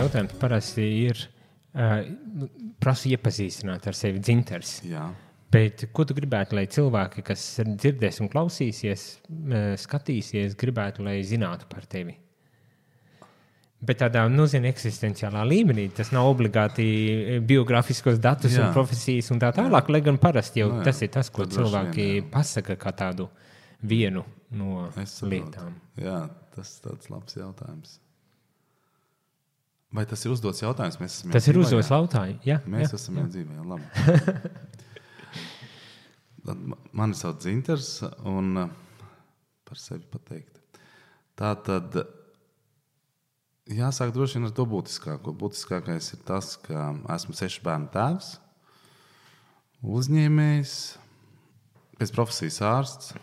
jautājums parasti ir, uh, prasu iepazīstināt ar sevi dzintars. Jā. Bet ko tu gribētu, lai cilvēki, kas dzirdēs un klausīsies, uh, skatīsies, gribētu, lai zinātu par tevi? Bet tādā zin, eksistenciālā līmenī tas nav obligāti biogrāfiskos datus Jā. un profesijas un tā tālāk. Lai gan parasti jau Nu jā, tas ir tas, ko tad cilvēki vien, pasaka kā tādu vienu no lietām. Jā, tas ir labs jautājums. Vai tas ir uzdots jautājums? Mēs esam Tas ir uzdots jā? lautāji. Jā, Mēs jā, esam jau dzīvē, jā, labi. Mani sauc Zinters, un uh, par sevi pateikt. Tā tad jāsāk droši vien ar to būtiskāko. Būtiskākais ir tas, ka esmu sešu bērnu tēvs, uzņēmējs, pēc profesijas ārsts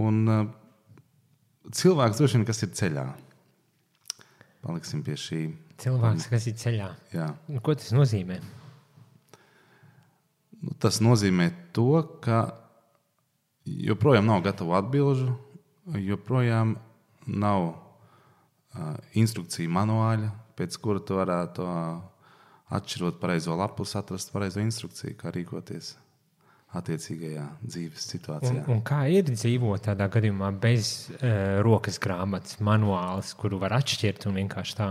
un uh, cilvēks, droši vien, kas ir ceļā. Paliksim pie šī. Cilvēks, kas ir ceļā. Jā. Nu, ko tas nozīmē? Nu, tas nozīmē to, ka joprojām nav gatavu atbildžu, joprojām nav uh, instrukciju manuāļa, pēc kura tu varētu uh, atšķirot pareizo lapus, atrast pareizo instrukciju, kā rīkoties attiecīgajā dzīves Un, situācijā. un kā ir dzīvot tādā gadījumā bez uh, rokas grāmatas, manuāls, kuru var atšķirt un vienkārši tā?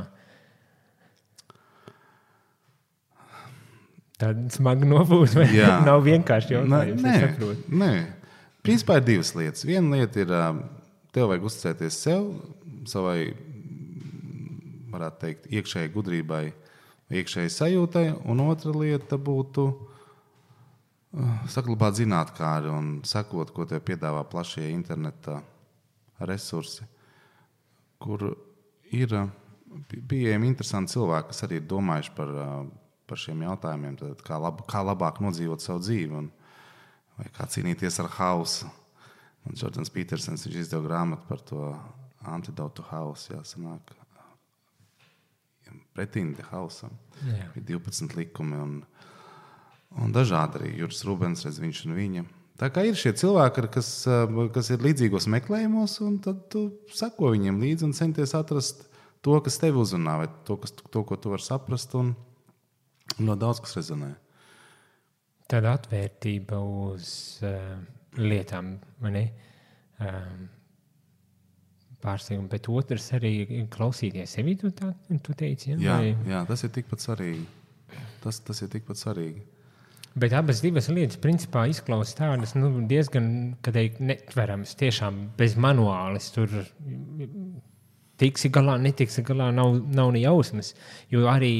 Tāda smaga nobūve, vai Jā. nav vienkārši jautājums. nē, saprotu. nē. Principā ir divas lietas. Viena lieta ir, tev vajag uzticēties sev, savai, varētu teikt, iekšējai gudrībai, iekšējai sajūtai, un otra lieta būtu saglabāt zinātnē un sekot, ko tev piedāvā plašie interneta resursi, kur ir pi- pieejami interesanti cilvēki, kas arī ir domājuši par, ā, par šiem jautājumiem, tad kā, lab, kā labāk nodzīvot savu dzīvi. Un, kā cīnīties ar hausu. Un Jordans Petersons izdeva grāmatu par to antidotu hausu. Jā, sanāk, pretīm te hausam. Jā. Ir 12 likumi un, un dažādi arī Juris Rubens, redz viņš un viņa. Tā kā ir šie cilvēki, kas, eh, kas ir līdzīgos meklējumos, un tad tu seko viņiem līdzi un centies atrast to, kas tev uzrunā, vai to, kas, to ko tu vari saprast. Un, un ļoti daudz kas rezonē. Tāda atvērtība uz uh, lietām, vai ne? Um, Pārsteigums, bet otrs arī klausīties sevi. Tu, tā, tu teici, ja? Jā, Vai- jā, tas ir tikpat svarīgi. Tas, tas ir tikpat svarīgi. Bet abas divas lietas, principā, izklausās tādas nu, diezgan netveramas. Tiešām bez manuālis tur tiksi galā, netiksi galā, nav, nav ne jausmas. Jo arī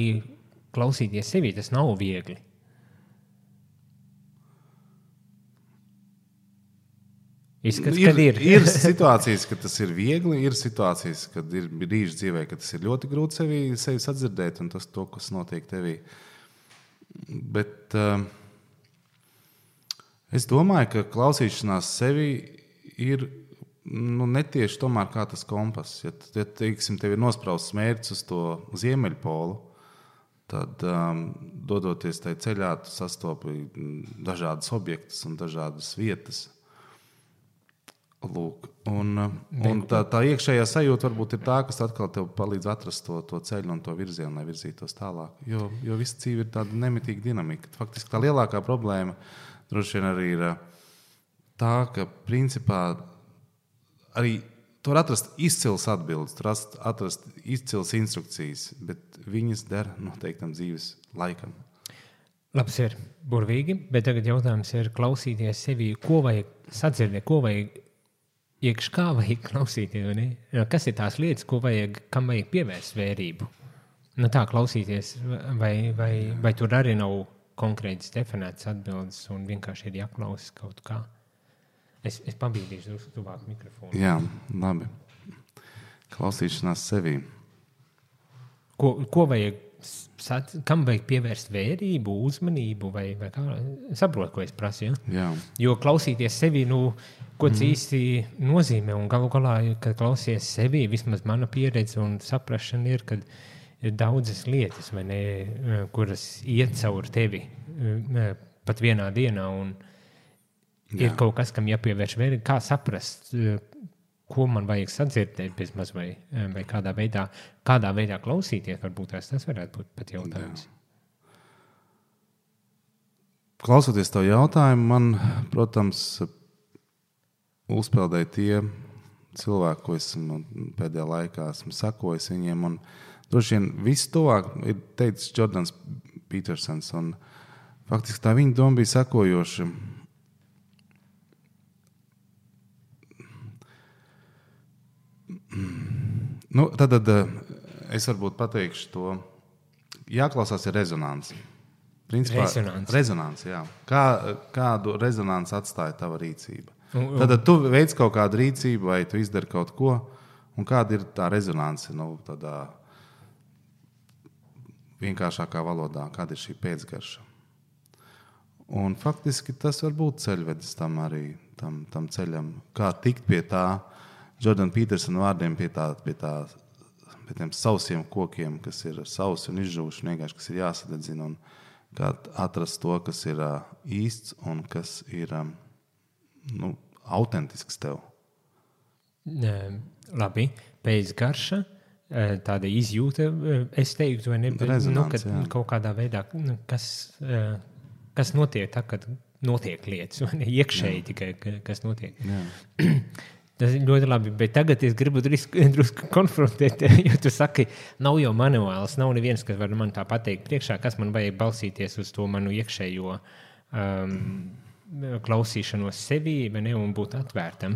klausīties sevi tas nav viegli. Izskats, ir, kad ir. ir situācijas, kad tas ir viegli, ir situācijas, kad ir brīži dzīvē, kad tas ir ļoti grūti sevi, sevi sadzirdēt un tas, to, kas notiek tevī. Bet uh, es domāju, ka klausīšanās sevi ir nu, netieši tomēr kā tas kompass. Ja, ja teiksim, tev ir nosprausts mērķis uz to ziemeļpolu, tad um, dodoties tajā ceļā, tu sastopi dažādas objektus un dažādas vietas. Lūk, un, un tā, tā iekšējā sajūta varbūt ir tā, kas atkal palīdz atrast to, to ceļu un to virzienu, lai virzītos tālāk. Jo, jo viss dzīve ir tāda nemitīga dinamika. Faktiski tā lielākā problēma droši vien arī ir ā, tā, ka principā arī tur atrast izcils atbildes, tur atrast, izcils instrukcijas, bet viņas der noteiktam dzīves laikam. Labs ir burvīgi, bet tagad jautājums ir klausīties sevi, ko vajag sadzirdēt, ko vajag iekšā, vajag klausīties. Kas ir tās lietas, ko vajag, kam vajag pievērst vērību? Nu, tā klausīties, vai, vai, vai tur arī nav konkrētas definētas atbildes un vienkārši ir jāklausās kaut kā. Es, es pabīdīšu uz tuvāk mikrofonu. Jā, labi. Klausīšanās sevī. Ko, ko vajag, sat, kam vajag pievērst vērību, uzmanību, vai, vai kā? Saprotu, ko es prasu. Ja? Jā. Jo klausīties sevi, nu, ko tas mm. īsti nozīmē, un galu galā, kad klausies sevi, vismaz mana pieredze un saprāšana ir, ka ir daudzas lietas, ne, kuras iet cauri tevi pat vienā dienā. Ir Jā. kaut kas, kam jāpievērš vērība, kā saprast, ko man vajag sadzirdēt, bezmaz vai, vai kādā, veidā, kādā veidā klausīties. Varbūt tas, tas varētu būt pat jautājums. Jā. Klausoties to jautājumu, man, protams, uzpeldēja tie cilvēki, ko esmu pēdējā laikā esmu sakojis viņiem. Un, droši vien viss tuvāk ir teicis Jordans Petersons. Un, faktiski tā viņa doma bija sekojoša. Nu, tad, tad eh, es varbūt pateikšu to, jāklausās ir rezonance. Principā, rezonance. rezonance jā. Kā, kādu rezonanci atstāja tava rīcība? Tad, tad tu veic kaut kādu rīcību, vai tu izdari kaut ko, un kāda ir tā rezonance nu, tādā vienkāršākā valodā, kāda ir šī pēcgarša. Un faktiski tas var būt ceļvedis tam arī tam, tam ceļam, kā tikt pie tā, Jordana Petersona vārdiem, pie, tā, pie, tā, pie tiem sausiem kokiem, kas ir sausi un izžuvuši, vienkārši kas ir jāsadedzina. Un kā atrast to, kas ir īsts un kas ir nu, autentisks tev. Labi, pēc garša. Tāda izjūta, es teiktu, vai ne? Nu, kad, kaut kādā veidā, nu, kas, kas notiek tā, kad notiek lietas, vai ne? Iekšēji jā. tikai kas notiek. Tas ir ļoti labi, bet tagad es gribu drusku konfrontēt, jo tu saki, nav jau manuāls, nav neviens, kas var man tā pateikt priekšā, kas man vajag balsīties uz to manu iekšējo um, klausīšanos sevī ne, un būt atvērtam.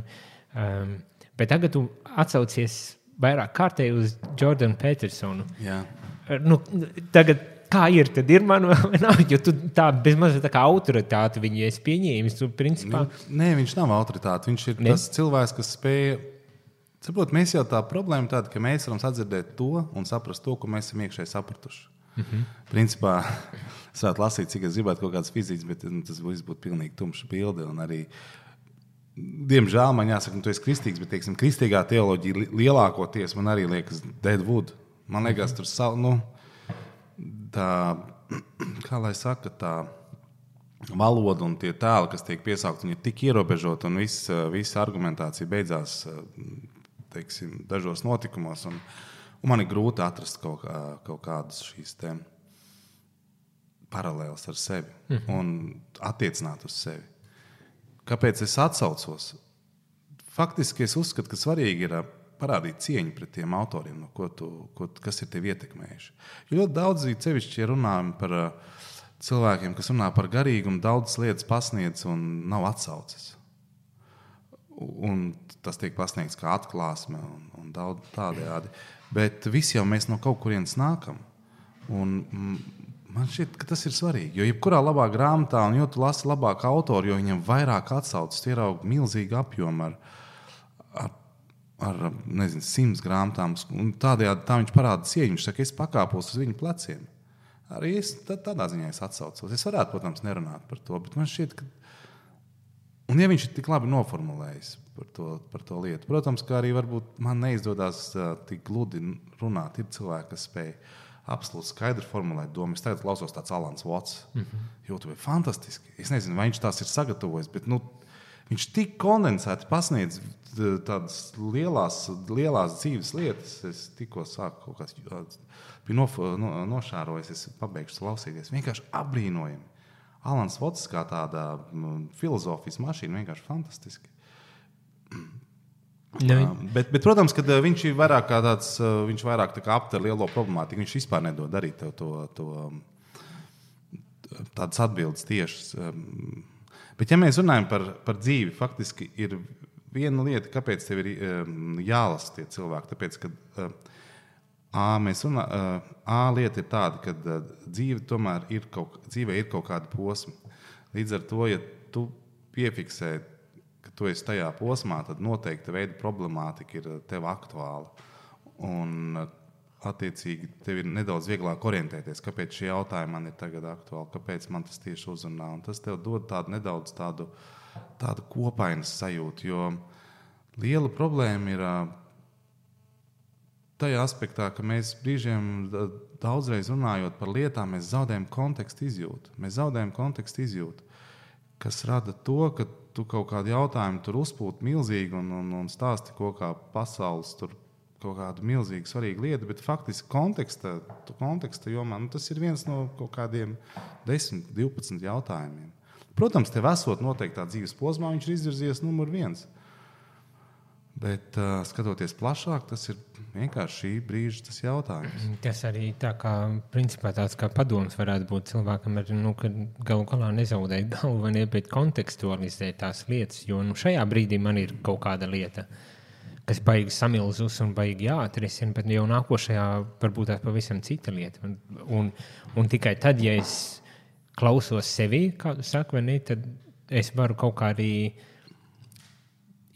Um, bet tagad tu atsaucies vairāk kārtēji uz Jordanu Petersonu. Jā. Nu, tagad kā ir, tad ir manuāli vai nav. Jo tu tā bezmaz tā kā autoritāte viņu esi pieņēmis. Tu, principā... Nē, viņš nav autoritāte. Viņš ir ne? tas cilvēks, kas spēja. Saprot, mēs jau tā problēma tāda, ka mēs varam sadzirdēt to un saprast to, ko mēs esam iekšēji sapratuši. Mm -hmm. Principā, es varētu lasīt, cik es gribētu kaut kādas fizikas, bet nu, tas viss būtu pilnīgi tumšs bilde. Arī, diemžēl man jāsaka, nu, tu esi kristīgs, bet teiksim, kristīgā teoloģija lielākoties man arī liekas Deadwood. Man liekas, tur savu. Nu, tā, kā lai saka, tā valoda un tie tēli, kas tiek piesaukti, ir tik ierobežoti un viss, visa argumentācija beidzās teiksim, dažos notikumos. Un, un man ir grūti atrast kaut, kā, kaut kādas šīs paralēlas ar sevi mm un attiecināt uz sevi. Kāpēc es atsaucos? Faktiski es uzskatu, ka svarīgi ir parādīt cieņu pret tiem autoriem, no ko tu, ko, kas ir tevi ietekmējuši. Jo ļoti daudz, cevišķi, ja runājam par cilvēkiem, kas runā par garīgumu, daudzas lietas pasniedz un nav atsauces. Un tas tiek pasniegts kā atklāsme un, un daudz tādējādi. Bet visi jau mēs no kaut kurienes nākam. Un, Man šķiet, ka tas ir svarīgi. Jo jebkurā labā grāmatā, un jo tu lasi labāk autoru, jo viņam vairāk atsaucas, ierauga milzīgu apjomu ar, ar ar nezinu, simts grāmatām. Tādējādi tā viņš parāda cieņu. Viņš saka, es pakāpos uz viņu pleciem. Arī es tādā ziņā es atsaucos. Es varētu, protams, nerunāt par to, bet man šķiet, ka. Un, ja viņš ir tik labi noformulējis par to, par to lietu, protams, ka arī man neizdodas uh, tik gludi runāt. Ir cilvēki, kas spēj absolūti skaidri formulēt domu. Es tagad klausos tāds Alans Vots. Mm -hmm. Jūtu, bija fantastiski. Es nezinu, vai viņš tās ir sagatavojis, bet nu, viņš tik kondensēti pasniedz tādas lielās, lielās dzīves lietas. Es tikko sāku kaut kādas, bija no, no, nošārojis, es pabeigšu klausīties. Vienkārši apbrīnojami. Alans Vots kā tāda filozofijas mašīna, vienkārši fantastiski. Ne. Uh, bet, bet, protams, ka viņš ir vairāk tāds, viņš vairāk tā aptver lielo problemātiku. Viņš vispār nedod darīt to, to, to tādas atbildes tiešas. Bet, ja mēs runājam par, par dzīvi, faktiski ir viena lieta, kāpēc tev ir jālasa tie cilvēki. Tāpēc, ka A, runā, A lieta ir tāda, ka dzīve tomēr ir kaut, dzīvē ir kaut kāda posma. Līdz ar to, ja tu piefiksē, ka tu esi tajā posmā, tad noteikti veida problemātika ir tev aktuāla. Un, attiecīgi, tev ir nedaudz vieglāk orientēties, kāpēc šie jautājumi man ir tagad aktuāli, kāpēc man tas tieši uzrunā. Un tas tev dod tādu nedaudz tādu tāda kopainas sajūta. Jo liela problēma ir tajā aspektā, ka mēs brīžiem daudzreiz runājot par lietām, mēs zaudējam kontekstu izjūtu. Mēs zaudējam kontekstu izjūtu, kas rada to, ka tu kaut kādu jautājumu tur uzpūti milzīgi un, un, un stāsti kaut kā pasaules tur. Kaut kāda milzīga, svarīga lieta, bet faktiski konteksta, konteksta jomā nu, tas ir viens no kaut kādiem 10, 12 jautājumiem. Protams, tev esot noteiktā dzīves posmā, viņš ir izvirzījies numur viens. Bet uh, skatoties plašāk, tas ir vienkārši šī brīža jautājums. Tas arī tā kā, principā, tāds kā padoms varētu būt cilvēkam, ir, nu, ka galu galā nezaudēt galvu, ne, bet kontekstualizēt tās lietas. Jo nu, šajā brīdī man ir kaut kāda lieta, kas baigi samilzus un baigi jāatrisina, bet jau nākošajā varbūt tā pavisam cita lieta. Un, un, un tikai tad, ja es klausos sevi, kā tu saki, tad es varu kaut kā arī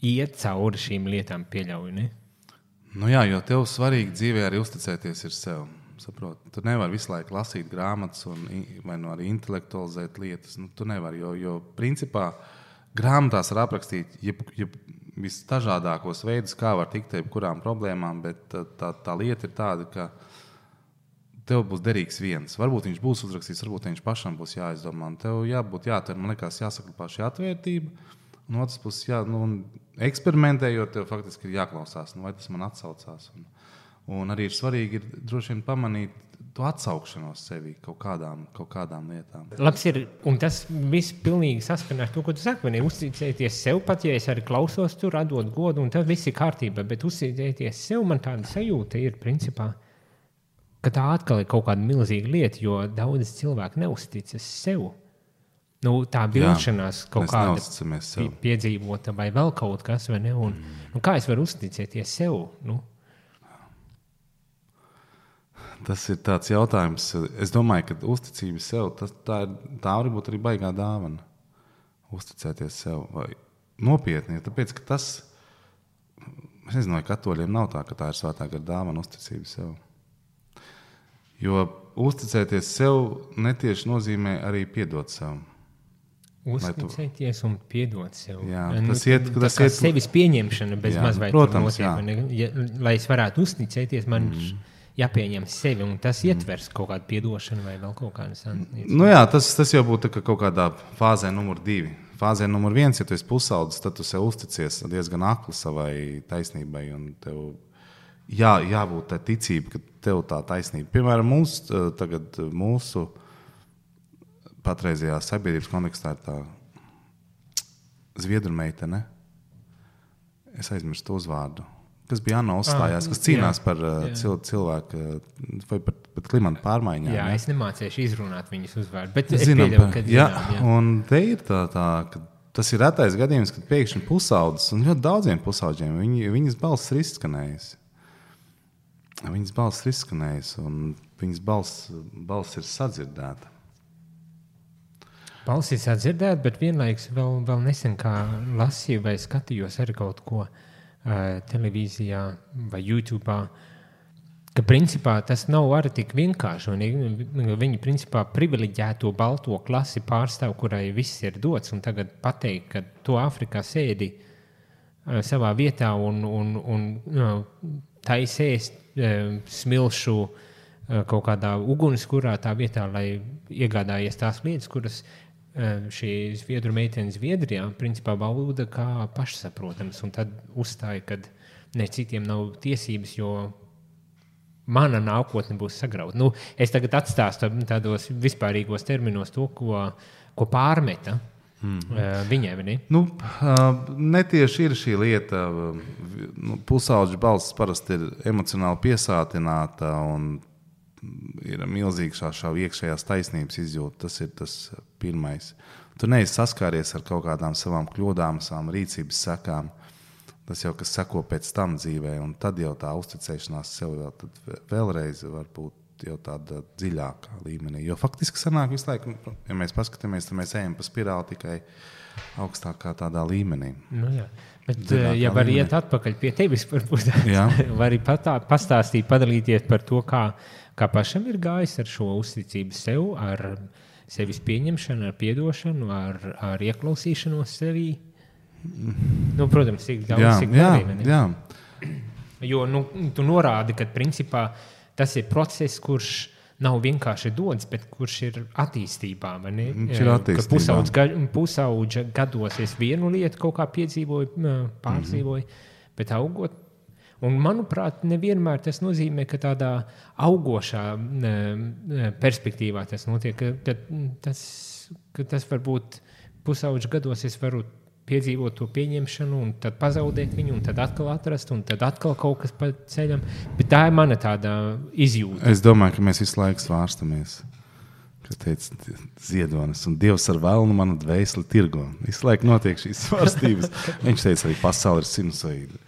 iet cauri šīm lietām, pieļauju. Ne? Nu jā, jo tev svarīgi dzīvē arī uzticēties ir sev. Saprot? Tu nevari visu laiku lasīt grāmatas, un, vai nu arī intelektualizēt lietas. Nu, tu nevari, jo, jo principā grāmatās var aprakstīt jeb, jeb visdažādākos veidus, kā var tikt pie kurām problēmām, bet tā, tā, lieta ir tāda, ka tev būs derīgs viens. Varbūt viņš būs uzrakstīts, varbūt viņš pašam būs jāizdomā. Tev jābūt, jātur, man liekas, jāsaklabā šī atvērtība. No otras puses, jā, nu, eksperimentējot, tev faktiski ir jāklausās, nu, vai tas man atsaucās. Un, un arī ir svarīgi ir, droši vien pamanīt to atsaukšanos sevi kaut kādām, kaut kādām lietām. Labs ir, un tas viss pilnīgi saskan ar to, ko tu saki. Uzticēties sev, pat ja es arī klausos tur, radot godu, un tas viss ir kārtībā. Bet uzticēties sev, man tāda sajūta ir, principā, tā atkal ir kaut kāda milzīga lieta, jo daudz cilvēku neusticas sev. Nu, tā vilšanās Jā, kaut kāda piedzīvota vai vēl kaut kas? Un, mm. nu, kā es varu uzticēties sev? Nu, Tas ir tāds jautājums. Es domāju, ka uzticība sev tas, tā, ir, tā var būt arī baigā dāvana. Uzticēties sev vai nopietni. Tāpēc, ka tas, es nezinu, vai katoļiem nav tā, ka tā ir svētā gara dāvana, uzticība sev. Jo uzticēties sev netieši nozīmē arī piedot sev. tu- uzticēties un piedot sev. Jā, Nu, tas iet- tā tas kā iet- sevis pieņemšana bez mazliet protams, notiek, ja, lai es varētu uzticēties, man mm. jāpieņem sevi, un tas mm. ietvers kaut kādu piedošanu vai vēl kaut kādas lietas. Nu, jā, tas, tas jau būtu tā kā kaut kādā fāzē, numur divi. Fāzē numur viens, ja tu esi pusaudzis, tad tu sev uzticies diezgan akli savai taisnībai. un tev Jā, jābūt tai ticībai, ka tev tā taisnība. Piemēram, mūs, eh, tagad, mūsu patreizajā sabiedrības kontekstā ir tā zviedru meitene. Es aizmirsu to uzvārdu. Kas bija Anna uzstājās, Ah, kas cīnās jā, par eh, jā. cil, cilvēku eh, vai par, par klimatu pārmaiņām. Jā, ne? es nemācīšu izrunāt viņas uzvārdu, bet es Zinām, pieļauju, ka jā, zinām, jā. un te ir tā, tā ka tas ir retais gadījums, kad pēkšņi pusaudzis un ļoti daudziem pusaudžiem viņi, viņas balss ir izskanējusi. Viņas balss ir izskanējusi, un viņas balss, balss ir sadzirdēta. Balsis atdzirdēt, bet vienlaikus vēl, vēl nesen lasīju vai skatījos arī kaut ko uh, televīzijā vai YouTube. Ka principā tas nav arī tik vienkārši. Viņi, principā privileģēto balto klasi pārstāv, kurai viss ir dots. Tagad pateikt, ka tu Āfrikā sēdi uh, savā vietā un, un, un uh, taisēs uh, smilšu uh, kaut kādā ugunskurā tā vietā, lai iegādājies tās lietas, kuras šī zviedru meitene Zviedrijā principā bauda kā pašsaprotams. Un tad uzstāja, ka ne citiem nav tiesības, jo mana nākotne būs sagrauta. Nu, es tagad atstāstu tādos vispārīgos terminos to, ko, ko pārmeta mm. viņai. ne? Nu, netieši ir šī lieta. Nu, Pusauģa balss parasti ir emocionāli piesātināta un ir milzīga šā, šā iekšējās taisnības izjūta. Tas ir tas pirmais. Tu neesi saskāries ar kaut kādām savām kļūdām, savām rīcības sekām. Tas jau kas seko pēc tam dzīvē, un tad jau tā uzticēšanās sev vēl vēlreiz var būt tāda dziļākā līmenī. Jo faktiski sanāk visu laiku, ja mēs paskatāmies, tad mēs ejam pa spirāli tikai augstākā tādā līmenī. Nu, jā. Bet, Dziļākā eh, ja var līmenī. iet atpakaļ pie tevis, varbūt arī pastāstīt, padalīties par to, kā, kā pašam ir gājis ar šo uzticību sev, ar sevis pieņemšanu, ar atdošanu, ar, ar ieklausīšanos sevī. Nu, protams, cik daudz Jā, cik jā, ne? jā. Jo nu, tu norādi, ka principā, tas ir process, kurš nav vienkārši dots, bet kurš ir attīstībā. Viņš ir attīstībā. ka Pusaudz ga, pusauģa gados es vienu lietu kaut kā piedzīvoju, pārdzīvoju, mm -hmm. bet augot. Un, manuprāt, nevienmēr tas nozīmē, ka tādā augošā perspektīvā tas notiek. ka- ka Tas, ka tas var būt pusauģa gados, es varu piedzīvot to pieņemšanu, un tad pazaudēt viņu, un tad atkal atrast, un tad atkal kaut kas pa ceļam. Bet tā ir mana tāda izjūta. Es domāju, ka mēs visu laiku svārstamies. Kā teica Ziedonis, un Dievs ar vēlnu manu dvēseli tirgo. Visu laiku notiek šīs svārstības. Viņš teica, arī pasaule ir sinusoīda.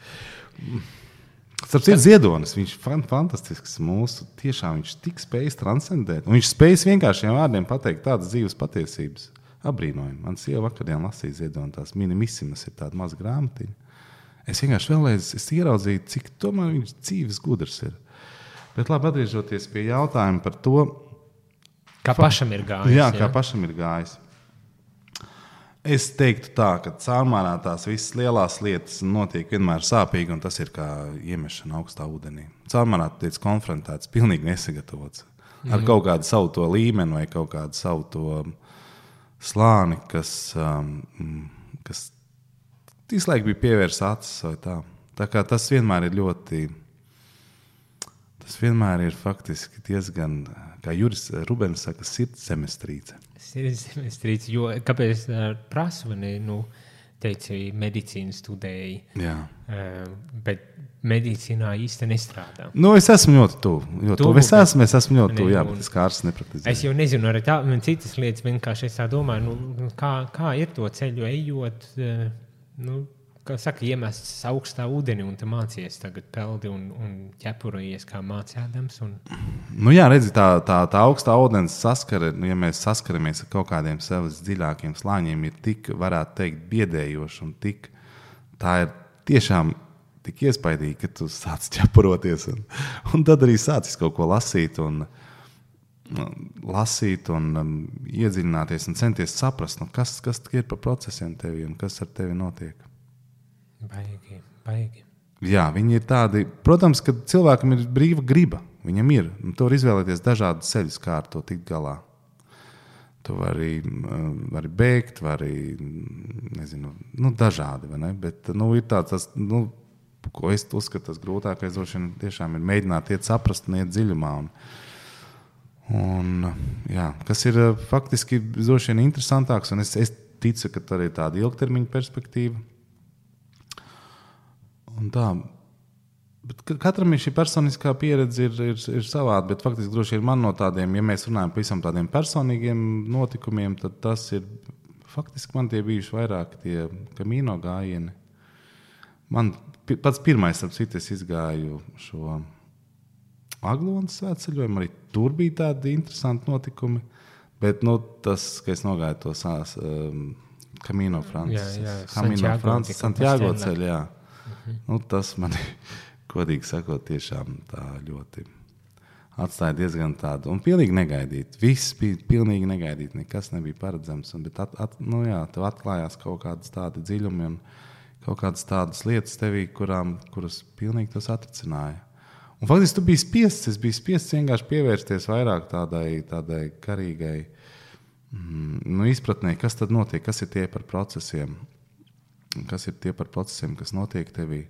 Starp citu, Ziedonis, viņš ir fan, fantastisks. Mūsu tiešām viņš tik spējas transcendēt. Un viņš spējas vienkāršiem vārdiem pateikt tādas dzīves patiesības. Abrīnojami. Man sieva vakarā lasīja Ziedonu, tās minimisimas ir tāda maza grāmatiņa. Es vienkārši vēlreiz es ieraudzīju, cik tomēr viņš dzīves gudrs ir. Bet labi, atgriežoties pie jautājuma par to, Kā pašam ir gājis. jā, kā pašam ir gājis. Es teiktu, tā, ka caurmērā tās visas lielās lietas notiek vienmēr sāpīgi, un tas ir kā iemešana augstā ūdenī. Caurmērā tu tiec konfrontēts, pilnīgi nesagatavots ar kaut kādu savu to līmeni vai kaut kādu savu to slāni, kas, um, kas visu laiku bija pievērsts acis. vai Tā. tā kā tas vienmēr ir ļoti. Tas vienmēr ir faktiski diezgan, kā Juris Rubens saka, sirds zemestrīce. Zemestrīce, jo kāpēc prasu, ne, nu, teici, medicīnu studēji, Jā. bet medicīnā īsti nestrādā. Nu, es esmu ļoti tuvu. Ļoti Tuvu, tuvu. Es esmu, es esmu ļoti tuvu. Jā, bet es kā ārsts nepraktizēju. Es jau nezinu, arī tā, man citas lietas vienkārši es tā domāju, nu, kā, kā ir to ceļu ejot, nu, kā saka, iemests augstā ūdenī un mācies tagad peldi un, un ķepurojies kā mācādams. Un, Nu, jā, redziet, tā, tā, tā augstā ūdens saskare, nu, ja mēs saskaramies ar kaut kādiem savas dziļākiem slāņiem, ir tik, varētu teikt, biedējoša un tik, tā ir tiešām tik iespaidīga, ka tu sāc ķepuroties. Un, un tad arī sācis kaut ko lasīt. Un, Lasīt, un um, iedziļināties un centies saprast, nu, kas, kas ir par procesiem tevi un kas ar tevi notiek. Baigi, baigi. Jā, viņi ir tādi. Protams, ka cilvēkam ir brīva griba. Viņam ir. Un tu vari izvēlēties dažādus ceļus, kā ar to tikt galā. Tu vari, mm, vari bēgt, vari nezinu, nu, dažādi. Bet nu, ir tāds, tas, nu, ko es uzskatu, tas grūtākais droši vien tiešām ir mēģināt iet saprast un iet dziļumā. Un, un, jā, kas ir eh, faktiski droši vien interesantāks, un es, es ticu, ka tā ir tāda ilgtermiņa perspektīva. Un tā, bet ka- katram ir šī personiskā pieredze, ir, ir, ir savāda. Bet faktiski, droši vien man no tādiem, ja mēs runājam par visam tādiem personīgiem notikumiem, tad tas ir faktiski man tie bijuši vairāk tie kamīno gājieni. Man pats pirmais, ap citu, es izgāju šo Aglonu svētceļojumu. Arī tur bija tādi interesanti notikumi. Bet nu, tas, ka es nogāju to sās, um, Camino Francis, Jā, jā, Camino Santiago Francis, Nu, tas man, godīgi sakot, tiešām tā ļoti atstāja diezgan tādu, un pilnīgi negaidīt. Viss bija pilnīgi negaidīt, nekas nebija paredzams. Un, bet, at, at, nu, jā, tev atklājās kaut kādas tādas dziļumi un kaut kādas tādas lietas tevī, kurām, kuras pilnīgi tas atricināja. Un faktiski tu biji spiests, es biju spiests vienkārši pievērsties vairāk tādai, tādai garīgai mm, nu, izpratnē, kas tad notiek, kas ir tie par procesiem, kas ir tie par procesiem, kas notiek tevī.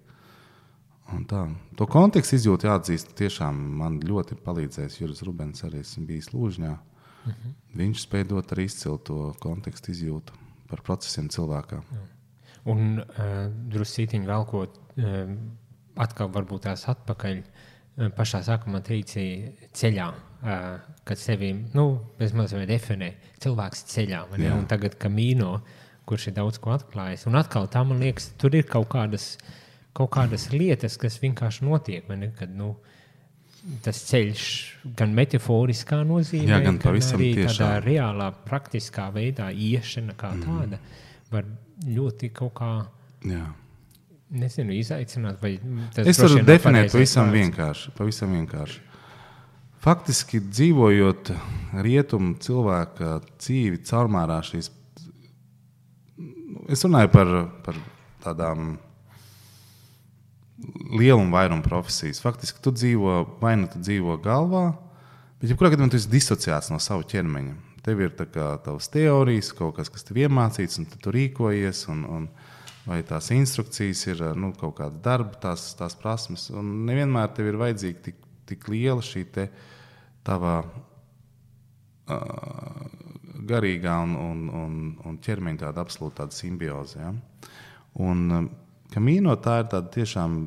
Un tā. To kontekstu izjūtu jāatzīst. Tiešām man ļoti palīdzējis Juris Rubens, arī esmu bijis Lūžņā. Uh -huh. Viņš spēja dot arī izcilu to kontekstu izjūtu par procesiem cilvēkā. Un uh, drusītiņi velkot, uh, atkal varbūt tās atpakaļ. Uh, pašā sākumā teici ceļā, uh, kad sevi nu, bezmaz vai definē cilvēks ceļā, vai ne? Jā. un tagad kamīno, kurš ir daudz ko atklājis. Un atkal tā man liekas, tur ir kaut kādas, kaut kādas lietas, kas vienkārši notiek, ne? Kad, nu, Tas ceļš gan metaforiskā nozīmē, Jā, gan pavisam arī tādā tiešā. reālā, praktiskā veidā iešana kā Mhm. tāda var ļoti kaut kā Jā. nezinu, izaicināt. vai tas Es droši varu definēt pavisam vienkārši, pavisam vienkārši. Faktiski dzīvojot rietumu cilvēka dzīvi, caurmērā šīs. Es runāju par, par tādām lielumu vairumu profesijas. Faktiski tu dzīvo vai nu tu dzīvo galvā, Bet, ja kurā gadījumā tu esi disociēts no sava ķermeņa, tev ir tavas teorijas, kaut kas, kas tev iemācīts, un tu rīkojies. Un, un, vai tās instrukcijas ir nu, kaut kāda darba, tās, tās prasmes. Un nevienmēr tev ir vajadzīga tik, tik liela šī tava uh, garīgā un, un, un, un ķermeņa tāda absolūta tāda simbioze. Ja? Un um, kamīno tā ir tāda tiešām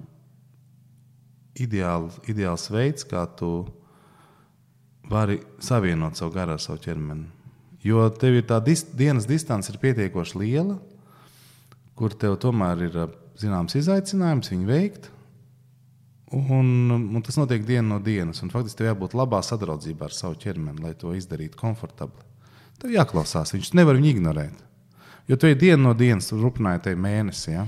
ideāls, ideāls veids, kā tu vari savienot savu garu ar savu ķermeni. Jo tev ir tā dis, dienas distance ir pietiekoši liela, kur tev tomēr ir zināms izaicinājums viņu veikt. Un, un tas notiek dienu no dienas. Faktiski tev jābūt labā sadraudzībā ar savu ķermeni, lai to izdarītu komfortabli. Tev jāklausās, viņš nevar viņu ignorēt. Jo tu ej dienu no dienas, rupināji te mēnesi. Ja?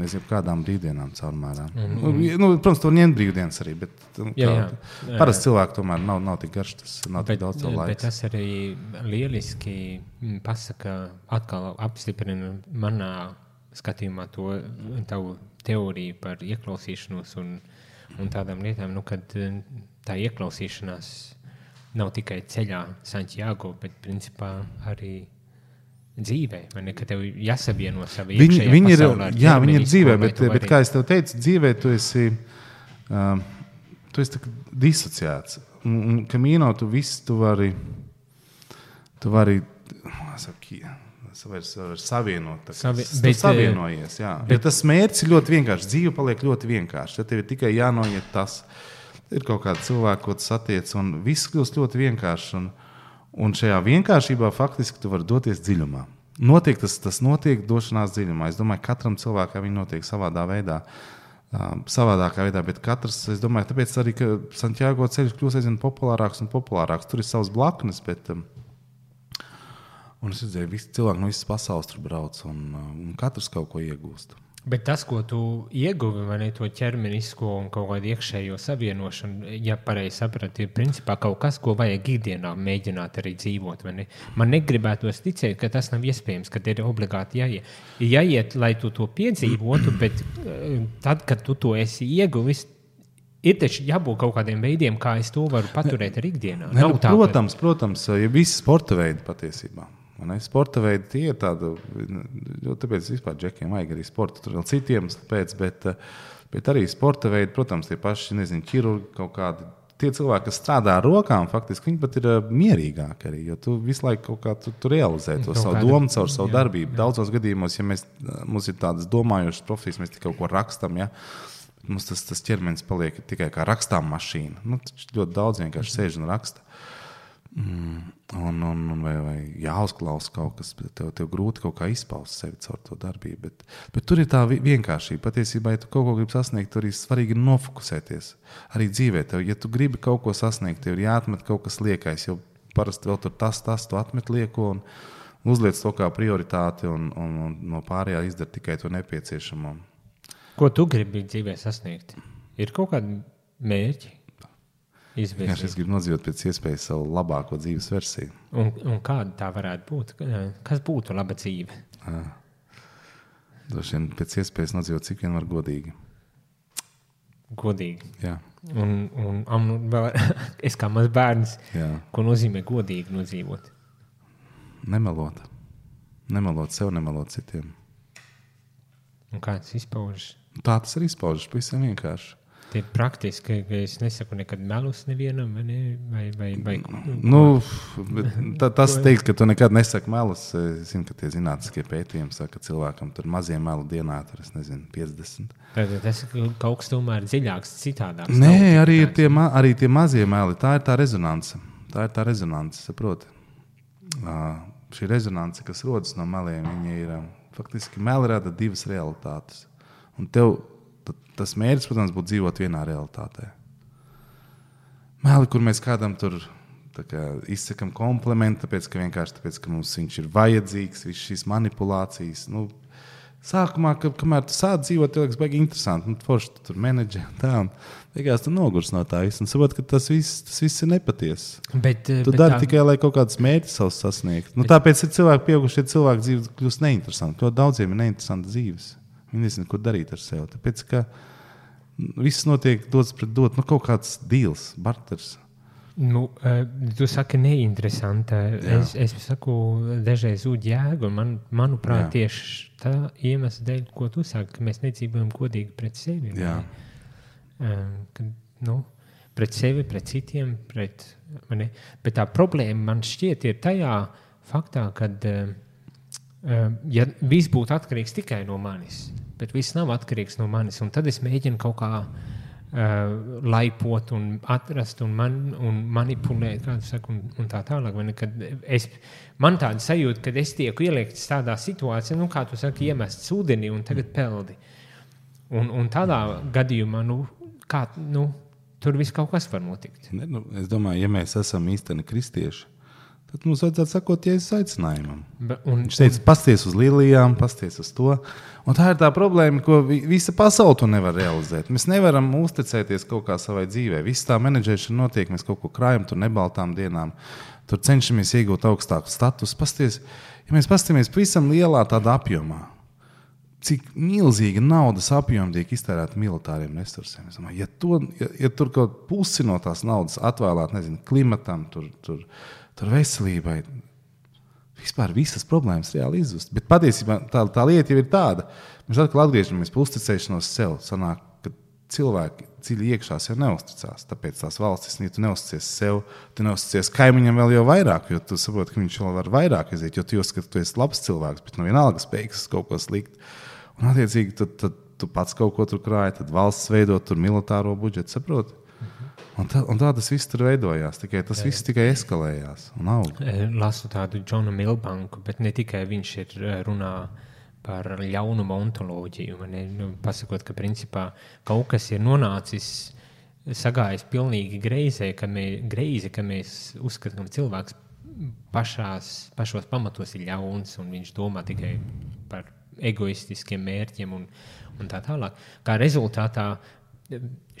Nezinu, kādām brīvdienām caurmērā. Mm -hmm. nu, protams, tur ņemt brīvdienas arī. Bet, nu, jā, jā. Parasti cilvēki tomēr nav, nav tik garš, tas nav bet, tik daudz laika. Bet tas arī lieliski pasaka, atkal apstiprina manā skatījumā to tavu teoriju par ieklausīšanos un, un tādām lietām, nu, kad tā ieklausīšanās nav tikai ceļā Santiago, bet principā arī dzīvē. Man ir tev jāsavieno savā viņi, viņi ir, jā, viņi ir dzīvē, bet, bet, kā jau teicu, dzīvē tu esi, um, tu esi disociēts. Kamīno tu visu tu vari, tu vari saku, vairs, vairs savienot. Savi, bet, savienojies, jā. Bet, ja tas mērķis ir ļoti vienkāršs. Dzīve paliek ļoti vienkārša. Tev ir tikai jānoiet tas. Ir kaut kāda cilvēka, ko tu satiec, un viss kļūst ļoti vienkāršs. Un, Un šajā vienkāršībā faktiski tu vari doties dziļumā. Notiek tas, tas notiek došanās dziļumā. Es domāju, ka katram cilvēkam viņi notiek savādā veidā. Um, savādākā veidā, bet katrs, es domāju, tāpēc arī Santiago ceļš kļūst aizvien populārāks un populārāks. Tur ir savs blaknes, bet um, es redzēju, ka cilvēki no visas pasaules tur brauc un, un katrs kaut ko iegūst. Bet tas, ko tu ieguvi, vai to ķermenisko un kaut kādu iekšējo savienošanu, ja pareizi saprati, ir principā kaut kas, ko vajag ikdienā mēģināt arī dzīvot. Ne? Man negribētos ticēt, ka tas nav iespējams, ka ir obligāti jāiet, jāiet lai tu to piedzīvotu, bet eh, tad, kad tu to esi ieguvis, Ir taču jābūt kaut kādiem veidiem, kā es to varu paturēt arī ikdienā. Ne, nu, protams, ka... protams, ja visi sporta veidi patiesībā. Sporta veidi tie ir tādi, jo tāpēc vispār džekiem vajag arī sporta. Tur vēl citiem pēc, bet, bet arī sporta veidi, protams, tie paši, nezinu, ķirurgi kaut kādi. Tie cilvēki, kas strādā ar rokām, faktiski viņi pat ir mierīgāki arī. Jo tu visu laiku kaut kā tu, tu realizē to kaut savu kāda, domu, caur savu jā, darbību. Jā. Daudzos gadījumos, ja mēs, mums ir tādas domājošas profesijas, mēs tikai kaut ko rakstam. Ja? Mums tas, tas ķermenis paliek tikai kā rakstām mašīna. Nu, ļoti daudz vienkārši sēž un raksta. Mm, un, un, un vai, vai jāuzklausa kaut kas, bet tev, tev grūti kaut kā izpaust sevi caur to darbību. Bet, bet tur ir tā vienkāršība. Patiesībā, ja tu kaut ko gribi sasniegt, tur ir svarīgi nofokusēties. Arī dzīvē, tev, ja tu gribi kaut ko sasniegt, tev ir jāatmet kaut kas liekais. Jo parasti vēl tur tas, tas, tu atmet lieko un uzliec to kā prioritāti, un, un, un no pārējā izdara tikai to nepieciešamo. Ko tu gribi dzīvē sasniegt? Ir kaut kādi mērķi? Vienkārši es gribu nodzīvot pēc iespējas savu labāko dzīves versiju. Un, un kāda tā varētu būt? Kas būtu laba dzīve? Droši vien pēc iespējas nodzīvot cik vien var godīgi. Godīgi. Jā. Un, un, un vēl, es kā mazs bērns, Jā. ko nozīmē godīgi nodzīvot? Nemelot. Nemelot sev, nemelot citiem. Un kā tas izpaužas? Tā tas arī izpaužas pavisam vienkārši. Tie ir praktiski, ka es nesaku nekad melus nevienam, vai, ne? vai, vai, vai nu, tā, tas teikt, ka tu nekad nesaki melus. Es zinu, ka tie zinātniskie pētījumi saka, ka cilvēkam tur mazie melu dienā, tur nezinu, 50. Tad tas ir kaut kas tomēr dziļāks, citādāks. Nē, arī tie, ma, arī tie mazie meli, tā ir tā rezonance. Tā ir tā rezonance, saproti. Uh, šī rezonance, kas rodas no meliem, ir faktiski meli rada divas realitātes. Un tev tas mērķis, protams, būtu dzīvot vienā realitātē. Mēli, kur mēs kādam tur kā, izsakām komplimentu, tāpēc ka vienkārši tāpēc, ka mums viņš ir vajadzīgs, visas šīs manipulācijas. Nu, Sākumā, ka, kamēr tu sāc dzīvot, tas liekas, baigi interesanti. Nu, forši tu tur menedžē, tā un beigās tu nogurs no tā visa. Un saproti, ka tas viss, tas viss ir nepatiesi. Bet, tu bet dari tā... tikai, lai kaut kādus mērķus savus sasniegtu. Nu, bet... Tāpēc ir cilvēki, pieaugušie cilvēki, dzīve kļūst neinteresanti. Ļoti daudziem ir neinteresanti dzīves. Viņi nezina, ko darīt ar sevi. Tāpēc, ka viss notiek dots pret dotu, nu, kaut kāds deals, barters. Nu, eh, tu saki, neinteresanti. Es, es saku, dažreiz zūd jēga. Man, manuprāt, Jā. tieši tā iemesla dēļ, ko tu saki, ka mēs nedzīvojam godīgi pret sevi. Eh, Kad, nu, pret sevi, pret citiem. Pret, ne? Bet tā problēma man šķiet ir tajā faktā, ka ja viss būtu atkarīgs tikai no manis, bet viss nav atkarīgs no manis, un tad es mēģinu kaut kā uh, laipot un atrast un, man, un manipulēt, kā tu saki, un, un tā tālāk. Kad Es, man tāda sajūta, ka es tieku ielikts tādā situācijā, nu, kā tu saki, iemests ūdenī un tagad peldi. Un, un tādā gadījumā, nu, kā, nu, tur viss kaut kas var notikt. Ne, nu, es domāju, ja mēs esam īsteni kristieši, tad mums vajadzētu sakot, Jēzus aicinājumam. Be, un, Viņš teica, pasties uz lilijām, pasties uz to. Un tā ir tā problēma, ko vi- visa pasaule to nevar realizēt. Mēs nevaram uzticēties kaut kā savai dzīvē. Viss tā menedžēšana notiek, mēs kaut ko krājam, tur nebaltām dienām. Tur cenšamies iegūt augstāku statusu. Pasties, ja mēs paskatāmies pavisam lielā tādā apjomā, cik milzīga naudas apjoma tiek iztērēta militāriem resursiem. Es Domāju, ja, to, ja, ja tur kaut pusi no tās naudas atvēlēt nezinu, klimatam, tur, tur, tur veselībai, vispār visas problēmas reāli izzust. Bet patiesībā tā, tā lieta jau ir tāda, mēs atkal atgriežamies pie uzticēšanos sev. Sanāk, ka cilvēki dziļi iekšā sev neusticās. Tāpēc tās valstis, ja tu neusticies sev, tu neusticies kaimiņam vēl jau vairāk, jo tu saproti, ka viņš vēl var vairāk iziet, jo tu uzskati, ka tu esi labs cilvēks, bet nu vienalga spējīgs kaut ko sliktu. Un, attiecīgi, tad, tad tu pats kaut ko tur krāji, tad valsts veido tur militāro budžetu, saproti? Un tā, un tā tas viss tur veidojās. Tikai tas viss tikai eskalējās un auga. Lasu tādu Džonu Milbanku, bet ne tikai viņš ir runā par ļaunumu ontoloģiju. vai ne? Nu, pasakot, ka principā kaut kas ir nonācis, sagājis pilnīgi greizē, ka, mē, greizi, ka mēs uzskatām, ka cilvēks pašās, pašos pamatos ir ļauns un viņš domā tikai par egoistiskiem mērķiem un, un tā tālāk. Kā rezultātā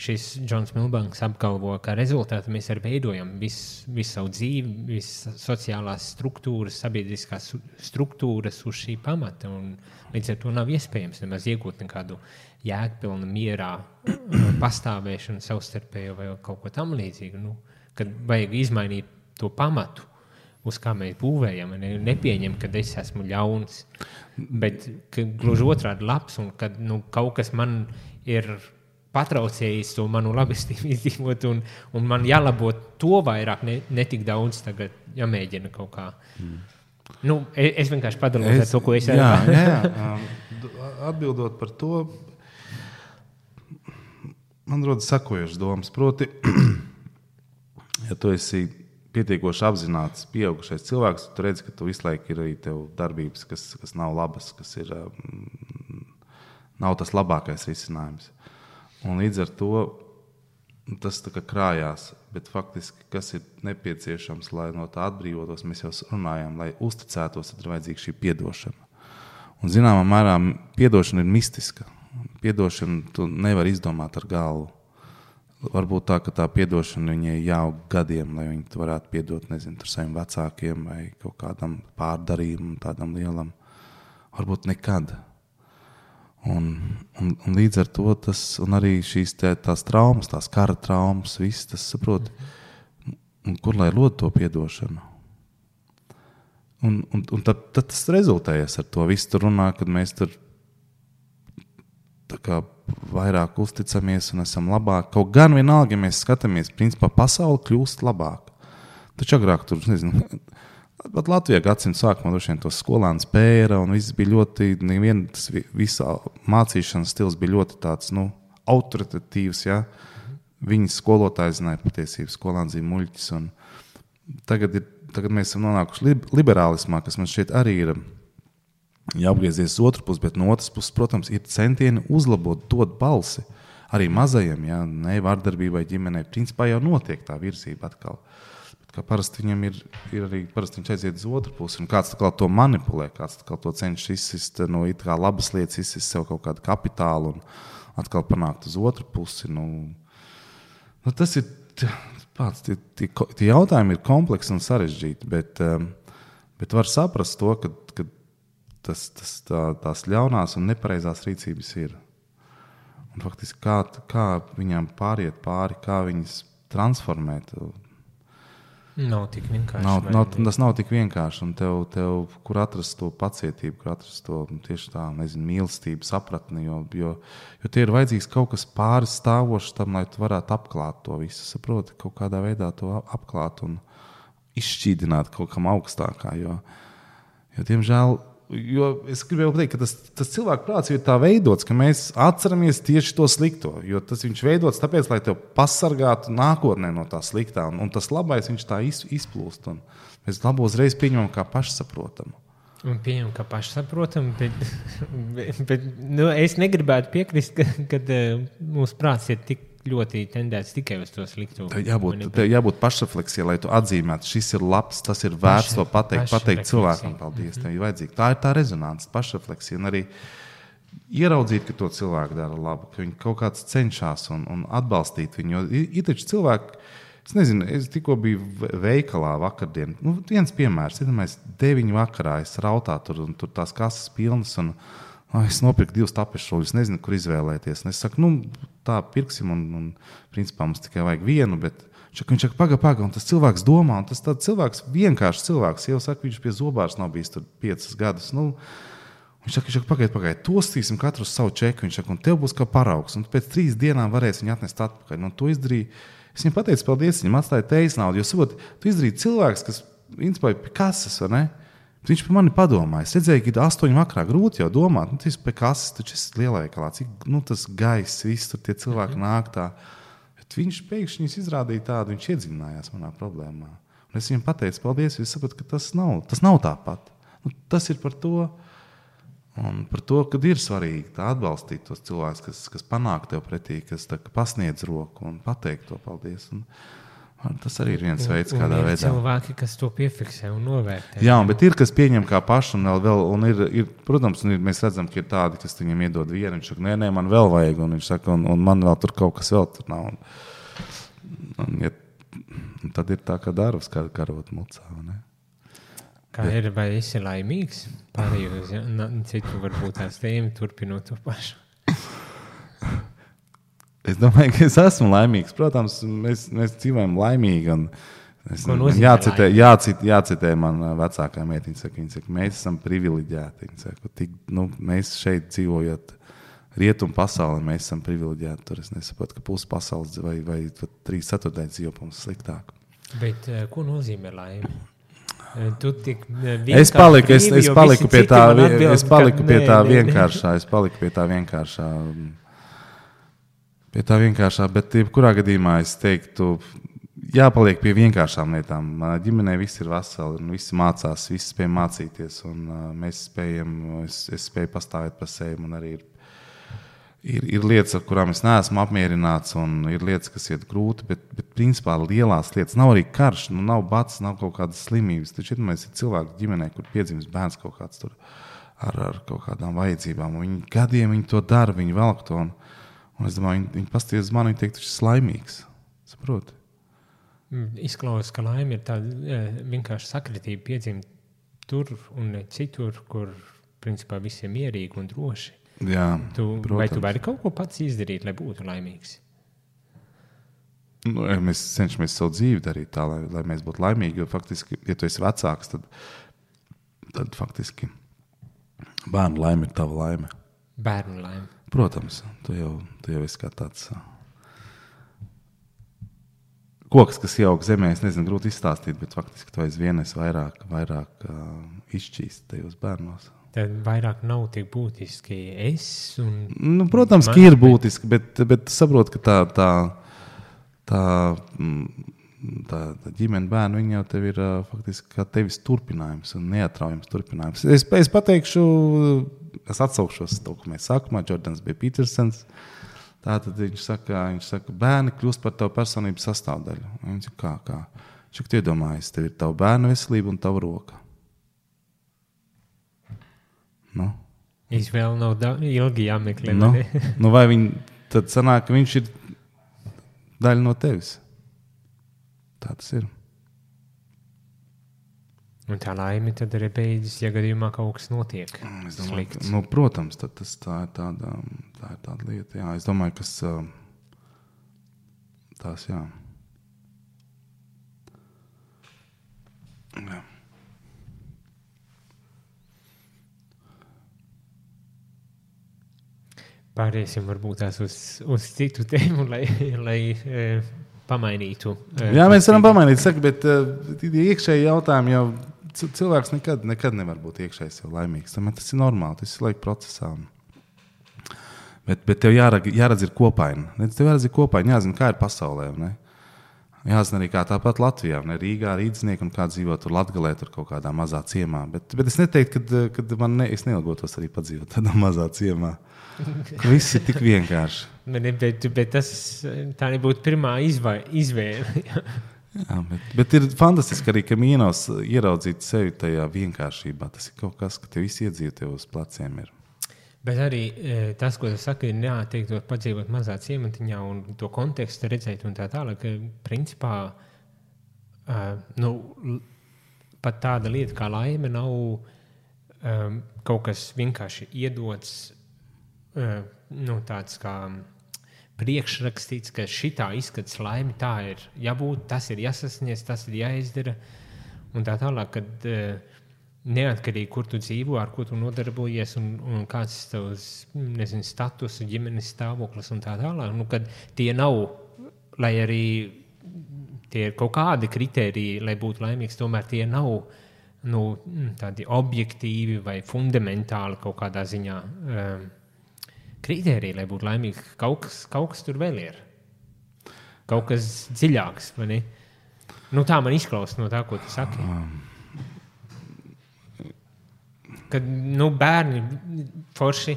šis Džons Milbanks apgalvo, ka rezultātā mēs arī veidojam visu, visu savu dzīvi, visas sociālās struktūras, sabiedriskās struktūras uz šī pamata. Līdz ar to nav iespējams nemaz iegūt nekādu jēgpilnu, mierā pastāvēšanu savstarpējo vai kaut ko tamlīdzīgu. Nu, kad vajag izmainīt to pamatu, uz kā mēs būvējam, ne, nepieņem, ka es esmu ļauns, bet gluži otrādi labs un ka nu, kaut kas man ir patraucējis to manu labestību izdzīvot, un, un man jālabo to vairāk, ne, ne tik daudz tagad jāmēģina kaut kā. Mm. Nu, es, es vienkārši padalos ar to, ko es jā, jā, jā. Um, Atbildot par to, man rodas sakojušas domas. Proti, ja tu esi pietiekoši apzināts, pieaugušais cilvēks, tad tu redzi, ka tu visu laiku ir arī tev darbības, kas, kas nav labas, kas ir, um, nav tas labākais risinājums. Un līdz ar to tas krājās. Bet faktiski, kas ir nepieciešams, lai no tā atbrīvotos, mēs jau runājām, lai uzticētos, tad ir vajadzīga šī atdošana. Un zināmā mērā atdošana ir mistiska. Piedošanu tu nevari izdomāt ar galvu. Varbūt tā, ka tā atdošana viņai jāaug gadiem, lai viņi to varētu piedot nezinu, saviem vecākiem vai kaut kādam pārdarījumam, tādam lielam. Varbūt nekad. Un, un, un līdz ar to tas, un arī šīs te, tās traumas, tās kara traumas, viss tas saprot, un kur lai lod to piedošanu. Un, un, un tad, tad tas rezultējas ar to visu tur runā, kad mēs tur tā kā vairāk uzticamies un esam labāki. Kaut gan vienalga, ja mēs skatāmies, principā pasaule kļūst labāka. Taču agrāk tur, nezinu, pat Latvijā gadsimta sākumā droši vien tos skolēnus pēra un viss bija ļoti, nevien, tas vi- visa mācīšanas stils bija ļoti tāds, nu, autoritatīvs, ja. Viņas skolotāji zināja patiesību, skolēns bija muļķis. Tagad, ir, tagad mēs esam nonākuši lib liberālismā, kas man šķiet arī ir jāapgriezies uz otru pusi, bet no otras puses, protams, ir centieni uzlabot, dot balsi arī mazajiem, ja ne vardarbībai ģimenei. Principā jau notiek tā virzība atkal. Bet kā parasti viņam ir, ir arī parasti viņš aiziet uz otru pusi, un kāds to manipulē, kāds to cenšas izsist no it kā labas lietas, izsist sev kaut kādu kapitālu un atkal panākt uz otru pusi. Nu, nu, tas ir pats, tie, tie, tie jautājumi ir kompleksi un sarežģīti, bet, um, bet var saprast to, ka, ka tas, tas, tā, tās ļaunās un nepareizās rīcības ir. Un faktiski, kā, kā viņām pāriet pāri, kā viņas transformēt. Nav tik vienkārši. Nav, nav, tas nav tik vienkārši. Un tev, tev kur atrast to pacietību, kur atrast to tieši tā nezinu, mīlestību, sapratni. Jo, jo, jo tie ir vajadzīgs kaut kas pāris stāvošs tam, lai tu varētu apklāt to visu. Saproti, kaut kādā veidā to ap- apklāt un izšķīdināt kaut kam augstākā. Jo, jo diemžēl, jo es gribēju pateikt, ka tas, tas cilvēku prāts ir tā veidots, ka mēs atceramies tieši to slikto. Jo tas viņš veidots tāpēc, lai te pasargātu nākotnē no tā sliktā. Un, un tas labais viņš tā iz, izplūst. Mēs labo uzreiz pieņemam kā pašsaprotamu. Un pieņem, ka pašsaprotam, bet, bet, bet nu, es negribētu piekrist, ka, ka mūsu prāts ir tik ļoti tendēts tikai uz to slikto. Tev jābūt, tev jābūt pašrefleksijai, lai tu atzīmētu, šis ir labs, tas ir vērts to pateikt, pateikt cilvēkam. Paldies, tev ir vajadzīga. Tā ir tā rezonance, pašrefleksija. Un arī ieraudzīt, ka to cilvēku dara labu, ka viņi kaut kāds cenšas un, un atbalstīt viņu. Jo ir, taču cilvēki, es nezinu, es tikko biju ve- veikalā vakardien. Nu, viens piemērs, iedomājieties, deviņu vakarā es rautā tur un tur tās kases pilnas. Un, "Ai, Es nopirku divus tapešus, nezinu, kur izvēlēties. Un es saku, nu, tā pirksim, un, un principā mums tikai vajag vienu. Bet Šak, viņš saka, pagaidi, pagaidi, un tas cilvēks domā, un tas cilvēks, vienkāršs cilvēks, jau saka, viņš pie zobārs nav bijis tur piecus gadus. Nu, Viņš saka, saka pagaidi, pagaidi, to stīsim katru savu čeku. Viņš saka, un tev būs kā paraugs. Un pēc trīs dienām varēs viņu atnest atpakaļ. Un to izdarīja. Es viņam pateicu, paldies, viņam atstāja teijas naudu. Jo, saprot, tu izdarīji cilvēks, kas principā ir pie kases, vai ne? Viņš par mani padomāja. Es redzēju, ka ir astoņi vakarā grūti jau domāt. Nu, tas ir pie kases, taču es lielaikalā. Cik nu, tas gaiss, viss tur tie cilvēki nāk tā. Bet viņš pēkšņi izrādīja tādu, viņš iedziļinājās manā problēmā. Un es viņam pateicu, paldies, es sapratu, ka tas nav, tas nav tāpat. Nu, tas ir par to, un par to, ka ir svarīgi atbalstīt tos cilvēkus, kas, kas panāk tev pretī, kas pasniedz roku un pateikt to paldies. Un tas arī ir viens veids, Un kādā ir veidā. cilvēki, kas to piefiksē un novērtē. Jā, bet ir kas pieņem kā pašu, un, vēl, un ir, ir, protams, un ir, mēs redzam, ka ir tādi, kas viņam iedod vienu. Viņš saka, nē, nē, man vēl vajag, un viņš saka, un, un man vēl tur kaut kas vēl tur nav. Un, un, ja, un tad ir tā, ka darbs kā karot mucā. Kā ir, vai esi laimīgs? Pārējos, ja? Na, citu varbūt tās tēma turpinot to pašu. Es domāju, ka es esmu laimīgs. Protams, mēs, mēs dzīvojam laimīgi. Es, jācitē, jācitē, jācitē man vecākā meitiņa. Saka, viņa saka, mēs esam privileģēti. Saka, tik, nu, mēs šeit dzīvojam rietumu pasaulē, mēs esam privileģēti. Tur es nesaprotu, ka pusi pasaules vai, vai pat trīs ceturtdaļas dzīvo mums sliktāk. Bet eh, ko nozīmē laime? Eh, eh, Es paliku, es, es paliku pie tā, atbild, es paliku pie tā vienkāršā. Es paliku pie tā vienkāršā. Pie tā vienkāršā, bet jebkurā gadījumā es teiktu, jāpaliek pie vienkāršām lietām. Ģimenē viss ir veseli, un visi mācās, visi spēj mācīties, un mēs spējam, es, es spēju pastāvēt par sevi. Man arī ir, ir, ir lietas, ar kurām es neesmu apmierināts, un ir lietas, kas iet grūti, bet, bet principā lielās lietas nav arī karš, nu, nav bats, nav kaut kādas slimības. Taču ir cilvēki ģimenē, kur piedzimst bērns kaut kāds tur ar, ar kaut kādām vajadzībām. un Viņi gadiem viņi to dara, viņi velk to. Un, un es domāju, viņi, viņi paskatās uz mani, viņi teikt, tas ir laimīgs. Saproti? Mm, Izklausās, ka laime ir tāda eh, vienkārši sakritība piedzimt tur un ne citur, kur principā viss ir mierīgi un droši. Jā, Tu, vai tu protams. vari kaut ko pats izdarīt, lai būtu laimīgs? Nu, mēs cenšamies savu dzīvi darīt tā, lai, lai mēs būtu laimīgi. Jo faktiski, ja tu esi vecāks, tad, tad faktiski bērnu laime ir tava laime. Bērnu laime. Protams, tu jau, tu jau esi kā tāds koks, kas ieaug zemē. Es nezinu, grūti izstāstīt, bet faktiski tu aizvien esi vairāk, vairāk uh, izšķīsts tajos bērnos. Tad vairāk nav tik būtiski es un Nu, protams, ka Man- ir būtiski, bet, bet tu saproti, ka tā, tā, tā, tā, tā ģimene bērnu jau tev ir faktiski kā tevis turpinājums un neatraujams turpinājums. Es, es pateikšu, es atsaukšos to, ko mēs sākumā, Jordans bija Petersons. Tātad viņš saka, viņš saka, bērni kļūst par tavu personības sastāvdaļu. Viņš saka, kā, kā? Viņš saka, iedomājies, tev ir tava bērnu veselība un tava roka. Nu, izvēle nav da- ilgi jāmeklē. Nu, nu vai viņi, tad sanāk, viņš ir daļa no tevis. Tā tas ir. Un tā laime tad arī beidzas, ja gadījumā kaut kas notiek. Es domāju, ka, nu, protams, tas, tā, ir tāda, tā ir tāda lieta. Jā. Es domāju, ka tās jā. Jā. Pāriesim varbūt tās uz, uz citu tēmu, lai, lai e, pamainītu. e, Jā, mēs varam pamainīt, saka, bet tie iekšēji jautājumi jau cilvēks nekad, nekad nevar būt iekšēji sev laimīgs. Tomēr tas ir normāli, tas ir laika procesā. Bet, bet tev jārag, jāredz ir kopaina. Ne, Tev jāredz ir kopaina, jāzina, kā ir pasaulē. Ne? Jāzina arī, kā tāpat Latvijā, ne Rīgā, Rīdzniekam, un kā dzīvo tur Latvijā, tur kaut kādā mazā ciemā. Bet, bet es neteiktu, ka, man ne, neilgotos arī padzīvot tādā mazā ciemā. Ka Viss ir tik vienkārši. Bet, bet, bet tas tā nebūtu pirmā izvēle. Jā, bet, bet ir fantastiski arī, ka mīnus ieraudzīt sevi tajā vienkāršībā. Tas ir kaut kas, ka tev viss iedzīvo tev uz pleciem. Ir. bet arī e, tas, ko tu saki, ir neatteikti padzīvot mazā ciematiņā un to kontekstu redzēt un tā tālāk. ka Principā e, nu, pat tāda lieta kā laime nav um, kaut kas vienkārši iedots, uh, nu, tāds kā priekšrakstīts, ka šitā izskatās laime, tā ir jābūt, tas ir jāsasniedz, tas ir jāizdara. Un tā tālāk, kad uh, neatkarīgi, kur tu dzīvo, ar ko tu nodarbojies, un, un kāds ir tavs nezinu, status, ģimenes stāvoklis un tā tālāk, nu, kad tie nav, lai arī tie ir kaut kādi kriteriji, lai būtu laimīgs, tomēr tie nav nu, tādi objektīvi vai fundamentāli kaut kādā ziņā. Um, Kriteriji, lai būtu laimīgs, kaut kas, kaut kas tur vēl ir. Kaut kas dziļāks? Nu, tā man izklausās no tā, ko tu saki. Kad nu, bērni forši,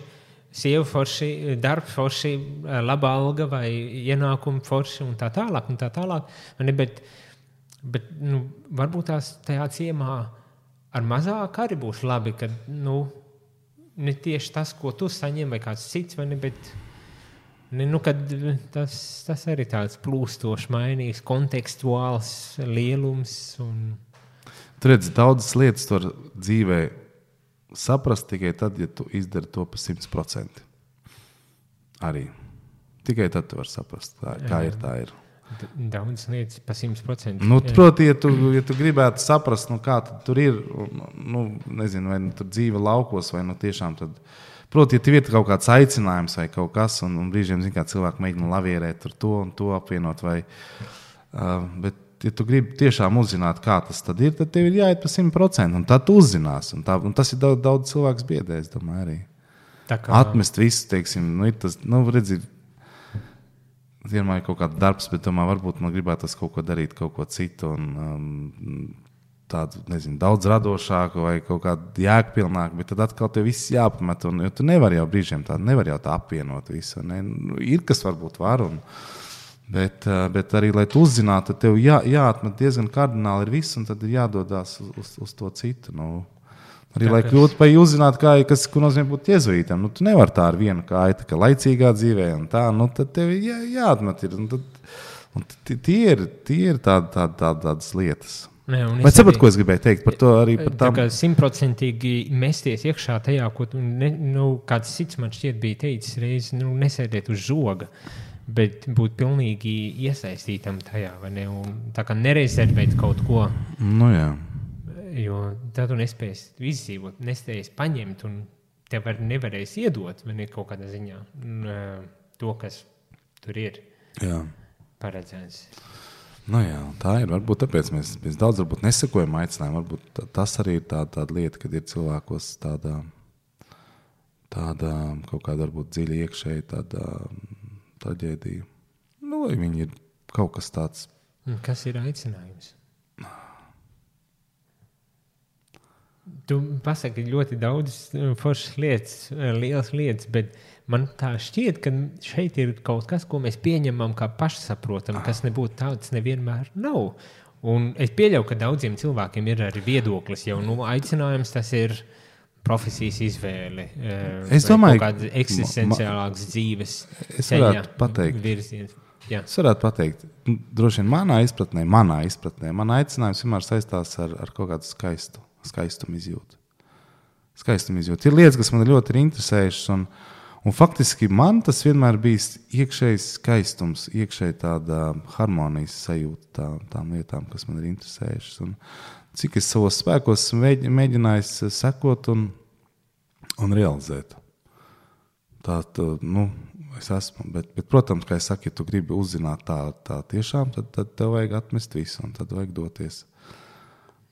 sieva forši, darbs forši, laba alga vai ienākumi forši un tā tālāk. Un tā tālāk ne? bet bet nu, varbūt tās tajā ciemā ar mazāk arī būs labi, ka nu, ne tieši tas, ko tu saņem, vai kāds cits, vai ne, bet ne, nu, tas, tas arī tāds plūstošs, mainīgs, kontekstuāls lielums. Un, Tur redz, daudzas lietas var dzīvē saprast tikai tad, ja tu izdari to pa 100%. Arī. Tikai tad tu vari saprast, kā, kā ir. Tā ir. Daudz lietas pa 100%. Nu, proti, ja tu, ja tu gribētu saprast, nu, kā tur ir, nu, nezinu, vai nu, tur dzīve laukos, vai nu, tiešām tad. Proti, ja tev ir kaut kāds aicinājums vai kaut kas, un, un brīžiem zin, cilvēki mēģina lavierēt tur to un to apvienot, vai, uh, bet, ja tu gribi tiešām uzzināt, kā tas ir, tad tev ir jāiet pa 100%, un tad tu uzzināsi. Un tā, un tas ir daudz, daudz cilvēku biedē, es domāju, arī. Tā kā Atmest visu, teiksim, nu, tas, nu, redzi, vienmēr ir kaut kāds darbs, bet tomēr varbūt man gribētos kaut ko darīt, kaut ko citu. Un, um, Tādu nezinu, daudz radošāku vai kaut kādu jēgpilnāku, bet tad atkal tev viss jāpamet. Un, jo tu nevari jau brīžiem tā, nevar jau tā apvienot visu. Ne? Nu, ir kas varbūt var, un, bet, uh, bet arī, lai tu uzzinātu, tev jā, jāatmet diezgan kardināli ir viss, un tad ir jādodas uz, uz, uz to citu. Nu, Arī, Tā lai kļūtu par uzzināt, kā, kas, nozīmē būt jēzuītam. Nu, tu nevari tā ar vienu kāju, tā kā laicīgā dzīvē, un tā, nu, tad tev jā, jāatmet. Ir, un tad, un tie ir, tie ir tād, tād, tād, tādas lietas. Es saprotu, arī- ko es gribēju teikt par to arī par Tā tām. kā simtprocentīgi mesties iekšā tajā, ko ne, nu, kāds cits man šķiet bija teicis, reiz nu, nesēdēt uz žoga, bet būt pilnīgi iesaistītam tajā, vai ne? Un tā kā nerezervēt kaut ko, Nu, jā. Jo tad tu nespēsi izdzīvot, nespēsi paņemt, un tev var, nevarēs iedot, vai ne kaut kādā ziņā, to, kas tur ir Jā. paredzēts. Nu, jā, tā ir. Varbūt tāpēc mēs, mēs daudz varbūt nesakojam aicinājumam. Varbūt ta- tas arī ir tā, tāda lieta, kad ir cilvēkos tāda, tāda kaut kāda varbūt dziļa iekšēja tāda traģēdija. Nu, vai viņi ir kaut kas tāds. Kas ir aicinājums? Tu pasaki ļoti daudz uh, foršas lietas, uh, lielas lietas, bet man tā šķiet, ka šeit ir kaut kas, ko mēs pieņemam kā pašsaprotamu, kas nebūtu tāds nevienmēr nav. Un es pieļauju, ka daudziem cilvēkiem ir arī viedoklis, jau nu, aicinājums tas ir profesijas izvēle. uh, Es domāju, kaut kāds eksistenciālāks dzīves virziens. Jā. Es varētu pateikt, nu, droši vien manā izpratnē, manā izpratnē, man aicinājums vienmēr saistās ar, ar kaut kādu skaistu, skaistumu izjūtu. Skaistumu izjūtu. Ir lietas, kas man ļoti ir interesējušas, un, Un faktiski man tas vienmēr bijis iekšējs skaistums, iekšēji tāda harmonijas sajūta tā, tām lietām, kas man ir interesējušas. Un cik es savos spēkos mēģ, mēģinājis sekot un, un realizēt. Tā, tā, nu, es esmu, bet, bet, protams, kā es saku, ja tu gribi uzzināt tā, tā tiešām, tad, tad tev vajag atmest visu un tad vajag doties.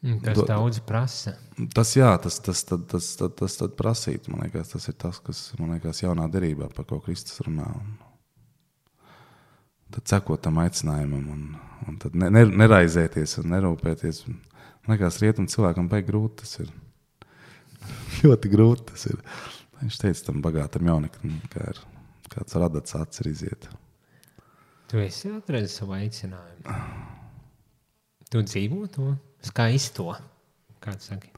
Tas Do- daudz prasa. Tas, jā, tas, tas, tas, tas, tas, tas, tas prasīt, man liekas, tas ir tas, kas man liekas jaunā derībā, par ko Kristus runā. Un tad sekot tam aicinājumam, un, un tad ne, ne, neraizēties un nerūpēties. Man liekas, rietum cilvēkam beigas grūti tas ir. Ļoti grūti tas ir. Viņš teica tam bagātam jaunekam, ka ir kāds radats acis iziet. Tu esi atradzis savu aicinājumu. Tu dzīvo to skaisto. Kā tu saki?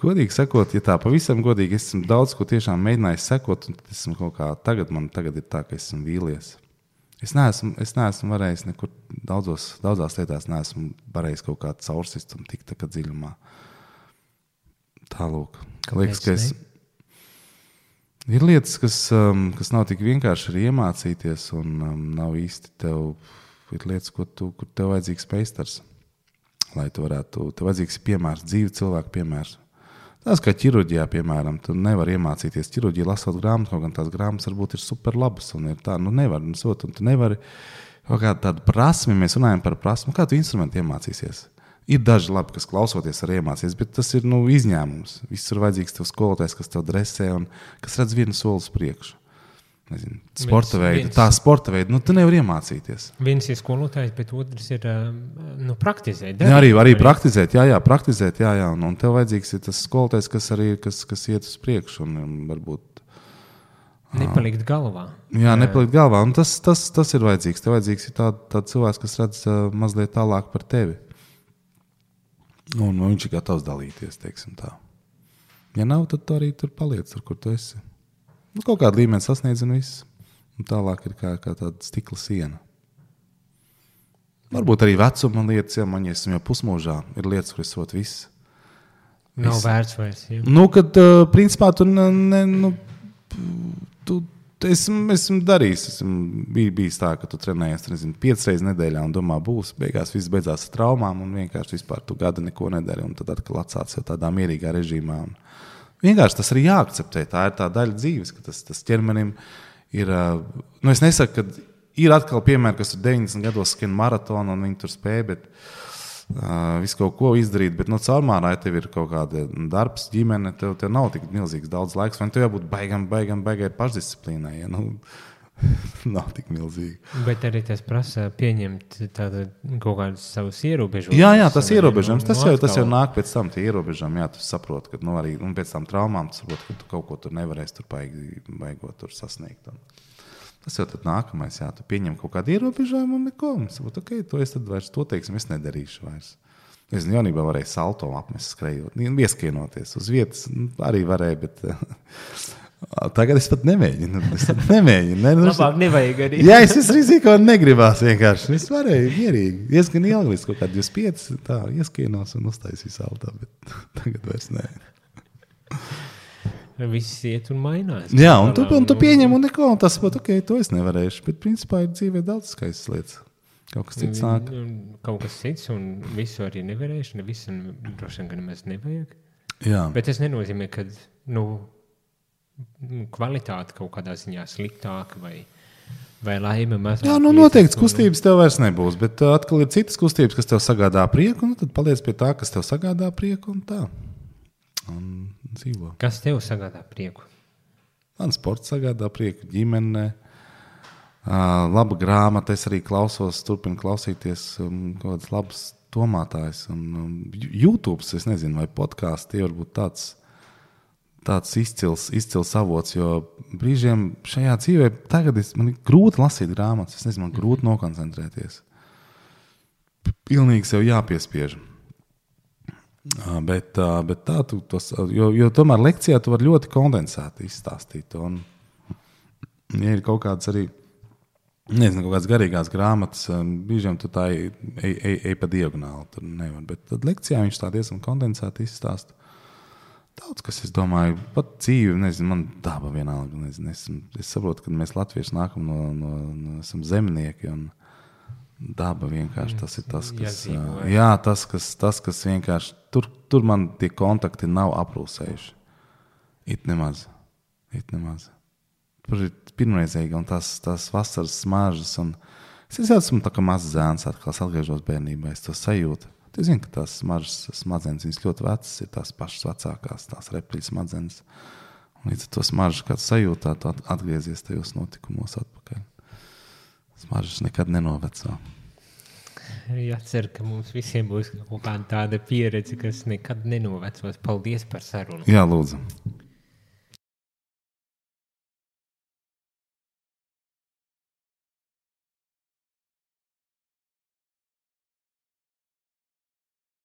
Godīgi sakot, ja tā pavisam godīgi, es esmu daudz ko tiešām mēģinājis sekot, un tad esmu kaut kā tagad, man tagad ir tā, ka esmu vīlies. Es neesmu, es neesmu varējis nekur daudzos, daudzās lietās, neesmu varējis kaut kādā caursist un tikt tā kā dziļumā. Tālūk. Liekas, ka es. Ir lietas, kas, um, kas nav tik vienkārši arī iemācīties, un um, nav īsti tev. Ir lietas, ko tu, kur tev vajadzīgs meistars, lai tu varētu. Tev vajadzīgs piemērs, dzīve cilvēku piemērs. Tas, kā ķirurģijā, piemēram, tu nevari iemācīties ķirurģiju, lasot grāmatu, kaut gan tās grāmatas varbūt ir super labas. Un ir tā, nu, nevar, nu, sot, un tu nevari kaut kādu tādu prasmi, mēs runājam par prasmu, kā tu instrumentu iemācīsies. Ir daži labi, kas klausoties, arī iemācīsies, bet tas ir nu, izņēmums. Viss ir vajadzīgs tev skolotājs, kas tev dresē un kas redz vienu soli uz priekšu. Nezinu, sporta veidu, tā sporta veidu, nu, tu nevari iemācīties. Viens ir skolotājs, bet otrs ir um, nu, praktizēt. Jā, arī, arī praktizēt, jā, jā, praktizēt, jā, jā. Un, un tev vajadzīgs tas skolotājs, kas arī kas, kas iet uz priekšu un varbūt Nepalikt galvā. jā, nepalikt galvā. Un tas, tas, tas ir vajadzīgs. Tev vajadzīgs ir tāds tā cilvēks, kas redz uh, mazliet tālāk par tevi. Un nu, viņš ir gatavs dalīties. teiksim tā. Ja nav, tad tu arī tur paliec, tur, kur tu esi. Nu, kaut kādu līmeni sasniedz un viss. Un tālāk ir kā, kā tāda stikla siena. Varbūt arī vecuma lietas, ja man esmu jau pusmūžā, ir lietas, kuras esot viss. Nav Es- vērts vairs. Ja? Nu, kad, uh, principā, tu, ne, nu, tu esmu, esmu darījis. Esmu bij, bijis tā, ka tu trenējies nezinu, piecas reizes nedēļā un domā, būs. Beigās viss beidzās ar traumām, un vienkārši vispār tu gadu neko nedari. Un tad atkal atsācis jau tādā mierīgā režīmā. Un vienkārši tas arī jāakceptē. Tā ir tā daļa dzīves, ka tas, tas ķermenim ir. Nu, es nesaku, ka ir atkal piemēri, kas ir 90 gados skrien maratonu un viņi tur spēj. Bet, Uh, visu kaut ko izdarīt, bet no caurmārā, ja tev ir kaut kāda darbs, ģimene, tev, tev nav tik milzīgs daudz laiks. Vai tev jābūt baigam, baigam, baigai pašdisciplīnai? Ja? Nu, nav tik milzīgi. Bet arī tas prasa pieņemt tādu, kaut kādus savus ierobežojumus. Jā, jā, tas ierobežojums, tas jau, tas jau nāk pēc tam, tie ierobežojumi. Jā, tu saproti, ka nu, arī un pēc tam traumām tu saproti, ka tu kaut ko tur nevarēsi tur baigi, baigot tur sasniegt. Un tas jau tad nākamais, jā, tu pieņem kaut kādu ierobežojumu un neko. Un saproti, ok, to es tad vairs, to teiksim, es nedarīšu vairs. Es jaunībā varēju salto apmest, skrejot, ieskienoties uz vietas. nu, Arī varēju, bet tagad es pat nemēģinu. Es pat nemēģinu. Ne, nu, Labāk nevajag arī. Jā, es esmu rizikā un negribās vienkārši. Es varēju mierīgi, diezgan ilgi, līdz kaut kādam 25, tā ieskienos un uztaisīju salto, bet tagad vairs nē. Viss iet un mainās. Jā, un tu, un tu pieņem, un neko, un tas pat, ok, to es nevarēšu, bet principā ir dzīvē daudz skaistas lietas. Kaut kas cits nāk. Kaut kas cits, un visu arī nevarēšu. Ne visu droši vien, ka nemaz nevajag. Jā, Bet tas nenozīmē, ka nu, nu, kvalitāte kaut kādā ziņā sliktāka vai, vai laime mazāk. Jā nu, noteikti kustības tev vairs nebūs, bet uh, atkal ir citas kustības, kas tev sagādā prieku, un tad paliec pie tā, kas tev sagādā prieku, un tā. Un dzīvo. Kas tev sagādā prieku? Man sports sagādā prieku, ģimene. Uh, laba grāmata, es arī klausos, turpinu klausīties um, kaut kādas labas domātājas. Un, um, YouTube, es nezinu, vai podkāsts tie var būt tāds, tāds izcils, izcils avots. Jo brīžiem šajā dzīvē tagad es, man ir grūti lasīt grāmatas, es nezinu, man grūti nokoncentrēties. Pilnīgi sev jāpiespiež. Ā, Bet, ā, bet tā, tu, tos, jo, jo tomēr lekcijā tu vari ļoti kondensēti izstāstīt. to, Un, ja ir kaut kādas arī nezinu, kaut kādas garīgās grāmatas, brīžiem tu tā ej, ej, ej, ej pa diagonāli. Tur nevar. Bet tad lekcijā viņš tā diezgan kondensēti izstāsta. Daudz kas, es domāju, pat dzīve, nezinu, man daba vienalga. Nezinu, es, es saprotu, ka mēs latvieši nākam no, no, no esam zemnieki. Un, Daba vienkārši tas ir tas, kas, Jādzīvo, jā, tas, kas, tas, kas vienkārši tur, tur man tie kontakti nav aprūsējuši. It nemaz. It nemaz. Tur ir pirmreizīgi, un tas, tas vasaras smaržas. Un es esmu tā kā mazs zēns, atkal atgriežos bērnībā, es to sajūtu. Tu zini, ka tās smaržas smadzenes viņas ļoti vecas, ir tās pašas vecākās, tās reptīļas smadzenes. Un līdz ar to smaržu, kad sajūtā, tu at- atgriezies tajos notikumos atpakaļ. Smaržas nekad nenovecā. Jā, ceru, ka mums visiem būs kaut kāda tāda pieredze, kas nekad nenovecos. Paldies par sarunu! Jā, lūdzu.